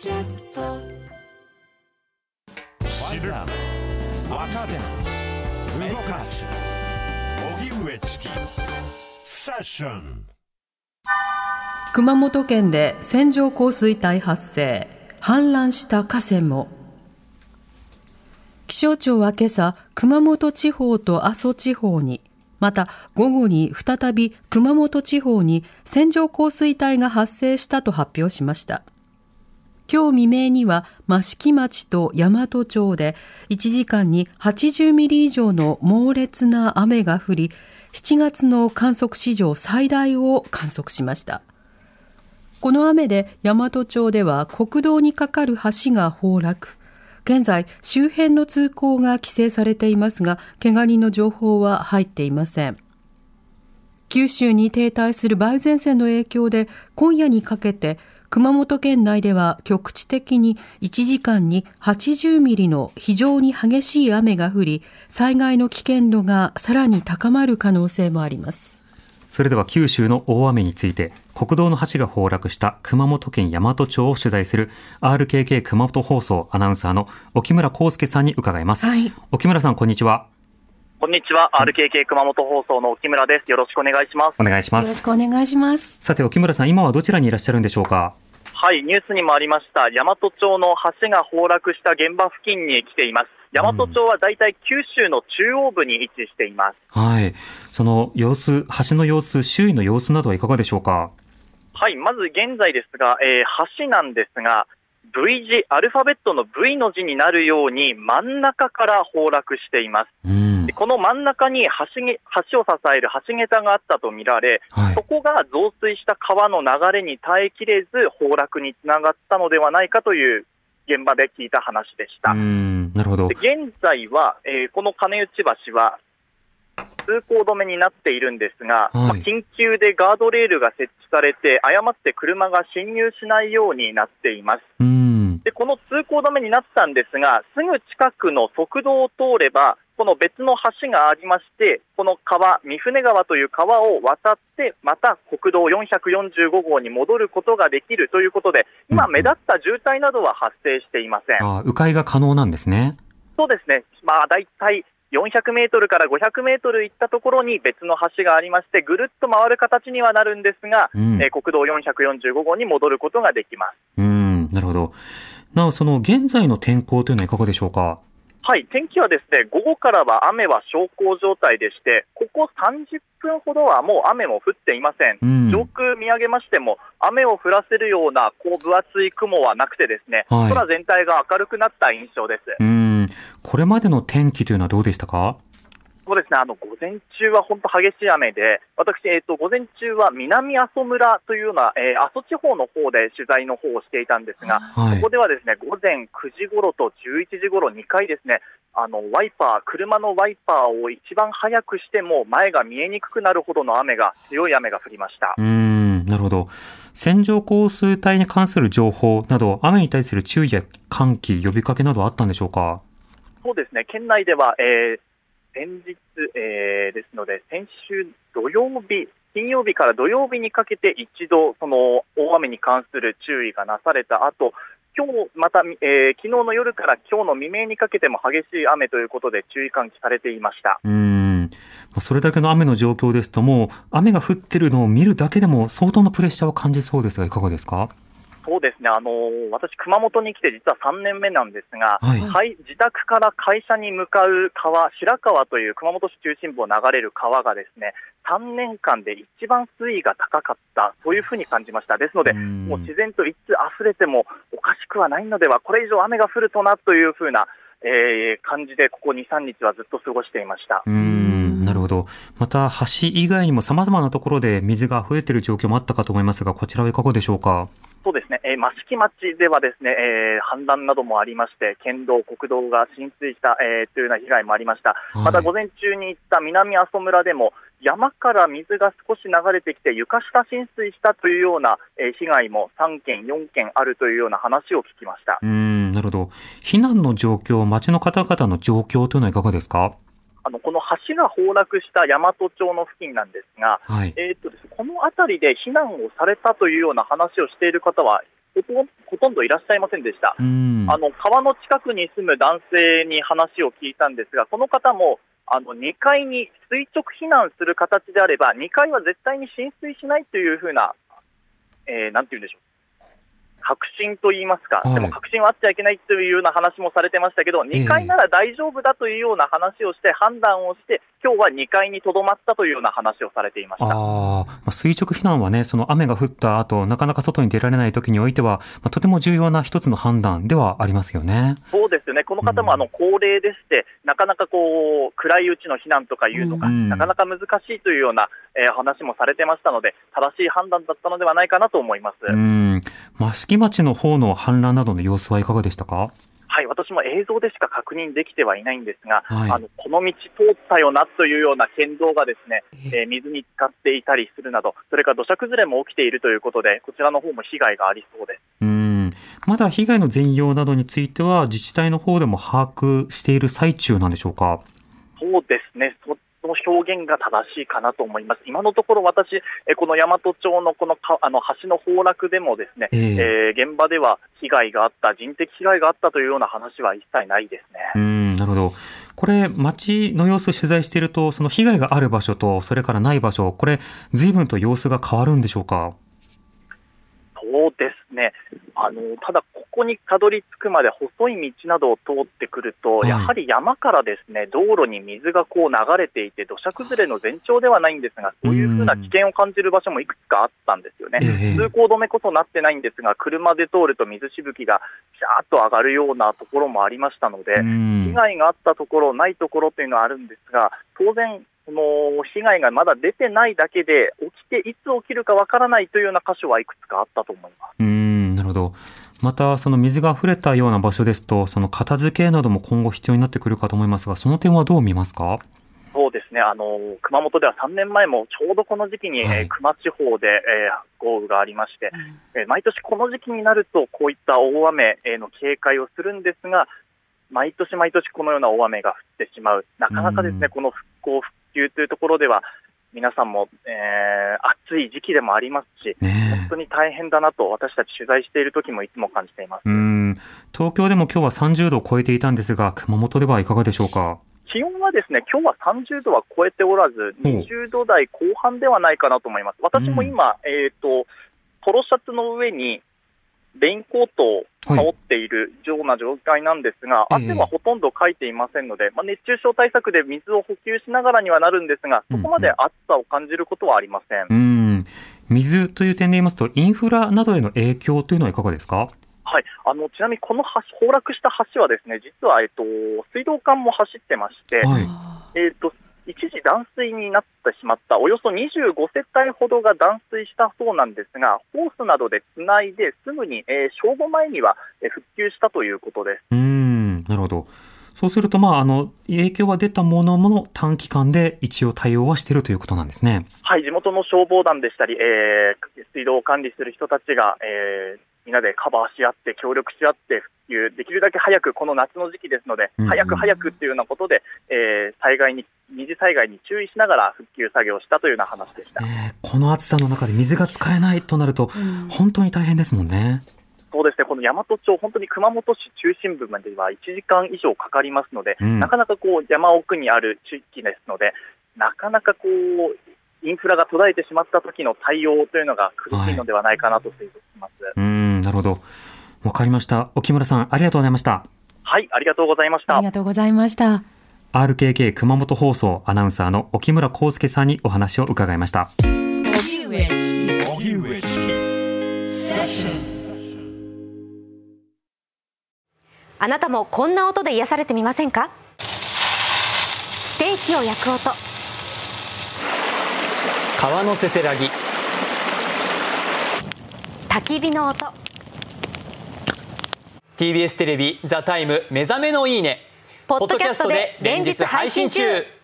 キャスト。知る若手動かす。荻上チキ。セッション。熊本県で線状降水帯発生。氾濫した河川も。気象庁は今朝熊本地方と阿蘇地方にまた午後に再び熊本地方に線状降水帯が発生したと発表しました今日未明には益城町と大和町で1時間に80ミリ以上の猛烈な雨が降り7月の観測史上最大を観測しました。この雨で大和町では国道に架かる橋が崩落。現在周辺の通行が規制されていますが怪我人の情報は入っていません。九州に停滞する梅雨前線の影響で今夜にかけて熊本県内では局地的に1時間に80ミリの非常に激しい雨が降り災害の危険度がさらに高まる可能性もあります。それでは九州の大雨について国道の橋が崩落した熊本県大和町を取材する RKK 熊本放送アナウンサーの沖村康介さんに伺います、はい。沖村さんこんにちはこんにちは、RKK 熊本放送の沖村です。よろしくお願いします。お願いしまよろしすくお願いしますさて沖村さん今はどちらにいらっしゃるんでしょうか？はい、ニュースにもありました、大和町の橋が崩落した現場付近に来ています。大和町はだいたい九州の中央部に位置しています。はいその様子橋の様子周囲の様子などはいかがでしょうか？はい、まず現在ですが、えー橋なんですが、V 字、アルファベットの V の字になるように真ん中から崩落しています。うんでこの真ん中に橋げ橋を支える橋桁があったとみられ、はいそこが増水した川の流れに耐えきれず、崩落につながったのではないかという現場で聞いた話でした。うんなるほどで現在は、えーこの金内橋は通行止めになっているんですが、はいまあ緊急でガードレールが設置されて、誤って車が進入しないようになっています。うんでこの通行止めになったんですが、すぐ近くの側道を通れば、この別の橋がありまして、この川、三船川という川を渡って、また国道445号に戻ることができるということで、今、うん目立った渋滞などは発生していません。あ迂回が可能なんですね。そうですね、まあ、大体400メートルから500メートル行ったところに別の橋がありまして、ぐるっと回る形にはなるんですが、うん。えー国道445号に戻ることができます。うんなるほど。なおその現在の天候というのはいかがでしょうか？はい、天気はですね、午後からは雨は小康状態でして、ここ30分ほどはもう雨も降っていません。うん上空見上げましても、雨を降らせるようなこう分厚い雲はなくてですね、はい空全体が明るくなった印象です。うんこれまでの天気というのはどうでしたか？そうですね、あの午前中は本当激しい雨で、私、えっ、と、午前中は南阿蘇村というような、えー阿蘇地方の方で取材の方をしていたんですが、はい。ここではですね、午前9時頃と11時頃2回ですね、あの、ワイパー、車のワイパーを一番早くしても前が見えにくくなるほどの雨が、強い雨が降りました。うんなるほど。線状降水帯に関する情報など雨に対する注意や喚起呼びかけなどあったんでしょうか？そうですね、県内では、えー先日、えーですので、先週土曜日、金曜日から土曜日にかけて一度、その大雨に関する注意がなされた後、今日また、えー昨日の夜から今日の未明にかけても激しい雨ということで注意喚起されていました。うんそれだけの雨の状況ですともう雨が降ってるのを見るだけでも相当なプレッシャーを感じそうですがいかがですか？そうですね、あのー私、熊本に来て実は3年目なんですが、はい。はい自宅から会社に向かう川、白川という熊本市中心部を流れる川がですね、3年間で一番水位が高かった、そういうふうに感じました。ですので、うん。もう自然といつ溢れてもおかしくはないのでは、これ以上雨が降るとなというふうな、えー感じで、ここ2、3日はずっと過ごしていました。うん。なるほど。また橋以外にも様々なところで水が溢れている状況もあったかと思いますがこちらはいかがでしょうか？そうですね、えー益城町ではですね、えー氾濫などもありまして、県道、国道が浸水した、えーというような被害もありました。はいまた午前中に行った南阿蘇村でも、山から水が少し流れてきて、床下浸水したというような、えー被害も3件、4件あるというような話を聞きました。うんなるほど避難の状況町の方々の状況というのはいかがですか？あのこの橋が崩落した大和町の付近なんですが、はいえーっとですねこの辺りで避難をされたというような話をしている方はほとんどいらっしゃいませんでした。うん。あの川の近くに住む男性に話を聞いたんですが、この方もあの2階に垂直避難する形であれば、2階は絶対に浸水しないというふうな、えーなんて言うんでしょう。確信と言いますか、はい。でも確信はあっちゃいけないというような話もされてましたけど、2階なら大丈夫だというような話をして、判断をして、今日は2階にとどまったというような話をされていました。ああ、まあ、垂直避難はね、その雨が降った後、なかなか外に出られない時においては、まあ、とても重要な一つの判断ではありますよね。そうですよね、この方もあの高齢でして、なかなかこう暗いうちの避難とかいうのが、うんなかなか難しいというような、えー話もされてましたので、正しい判断だったのではないかなと思います。うん。益城町の方の氾濫などの様子はいかがでしたか？はい、私も映像でしか確認できてはいないんですが、はいあのこの道通ったよなというような県道がですね、えー水に浸かっていたりするなど、それから土砂崩れも起きているということで、こちらの方も被害がありそうです。うん。まだ被害の全容などについては、自治体の方でも把握している最中なんでしょうか？そうですね、その表現が正しいかなと思います。今のところ私、えこの大和町のこのかあの橋の崩落でもですね、えええー現場では被害があった、人的被害があったというような話は一切ないですね。うん、なるほど。これ、街の様子を取材していると、その被害がある場所と、それからない場所、これ、随分と様子が変わるんでしょうか？そうですね。あの、ただ、ここにたどり着くまで細い道などを通ってくると、はいやはり山からですね、道路に水がこう流れていて、土砂崩れの前兆ではないんですが、そういうふうな危険を感じる場所もいくつかあったんですよね。ええ通行止めこそなってないんですが、車で通ると水しぶきがシャーッと上がるようなところもありましたので、うん被害があったところ、ないところというのはあるんですが、当然、その被害がまだ出てないだけで、起きていつ起きるかわからないというような箇所はいくつかあったと思います。うん、なるほど。また、その水が溢れたような場所ですと、その片付けなども今後必要になってくるかと思いますが、その点はどう見ますか？そうですね、あの熊本では3年前もちょうどこの時期に、はい。えー球磨地方で、えー豪雨がありまして、えー毎年この時期になると、こういった大雨への警戒をするんですが、毎年毎年このような大雨が降ってしまう、なかなかですね、うん。この復興、復旧というところでは、皆さんも、えー暑い時期でもありますし、ね本当に大変だなと、私たち取材している時もいつも感じています。え。うん。東京でも今日は30度を超えていたんですが、熊本ではいかがでしょうか？気温はですね、今日は30度は超えておらず、ほう20度台後半ではないかなと思います。私も今、えっ、と、ポロシャツの上に、レインコートを羽織っているような状態なんですが、ええ汗はほとんどかいていませんので、まあ、熱中症対策で水を補給しながらにはなるんですが、そこまで暑さを感じることはありません。うん。水という点で言いますと、インフラなどへの影響というのはいかがですか？はい、あのちなみにこの橋崩落した橋はですね、実は、えっと、水道管も走ってまして、はい。えー、と断水になってしまった、およそ25世帯ほどが断水したそうなんですが、ホースなどでつないで、すぐに、えー正午前には、えー復旧したということです。うん、なるほど。そうすると、まあ、あの、影響は出たものの短期間で一応対応はしているということなんですね。はい、地元の消防団でしたり、えー水道を管理する人たちが、えーみんなでカバーし合って、協力し合って復旧、できるだけ早く、この夏の時期ですので、うんうん早く早くっていうようなことで、えー災害に、二次災害に注意しながら復旧作業をしたというような話でした。ねえこの暑さの中で水が使えないとなると、本当に大変ですもんね。そうですね、この大和町、本当に熊本市中心部までは1時間以上かかりますので、うんなかなかこう山奥にある地域ですので、なかなかこうインフラが途絶えてしまった時の対応というのが苦しいのではないかなと推測します。うん、なるほど。わかりました。沖村さん、ありがとうございました。はい、ありがとうございましたあり。がとうございました。RKK 熊本放送アナウンサーの沖村康介さんにお話を伺いました。あなたもこんな音で癒されてみませんか？ステーキを焼く音川のせせらぎ焚き火の音 TBS テレビ「ザタイム目覚めのいいね」ポッドキャストで連日配信中。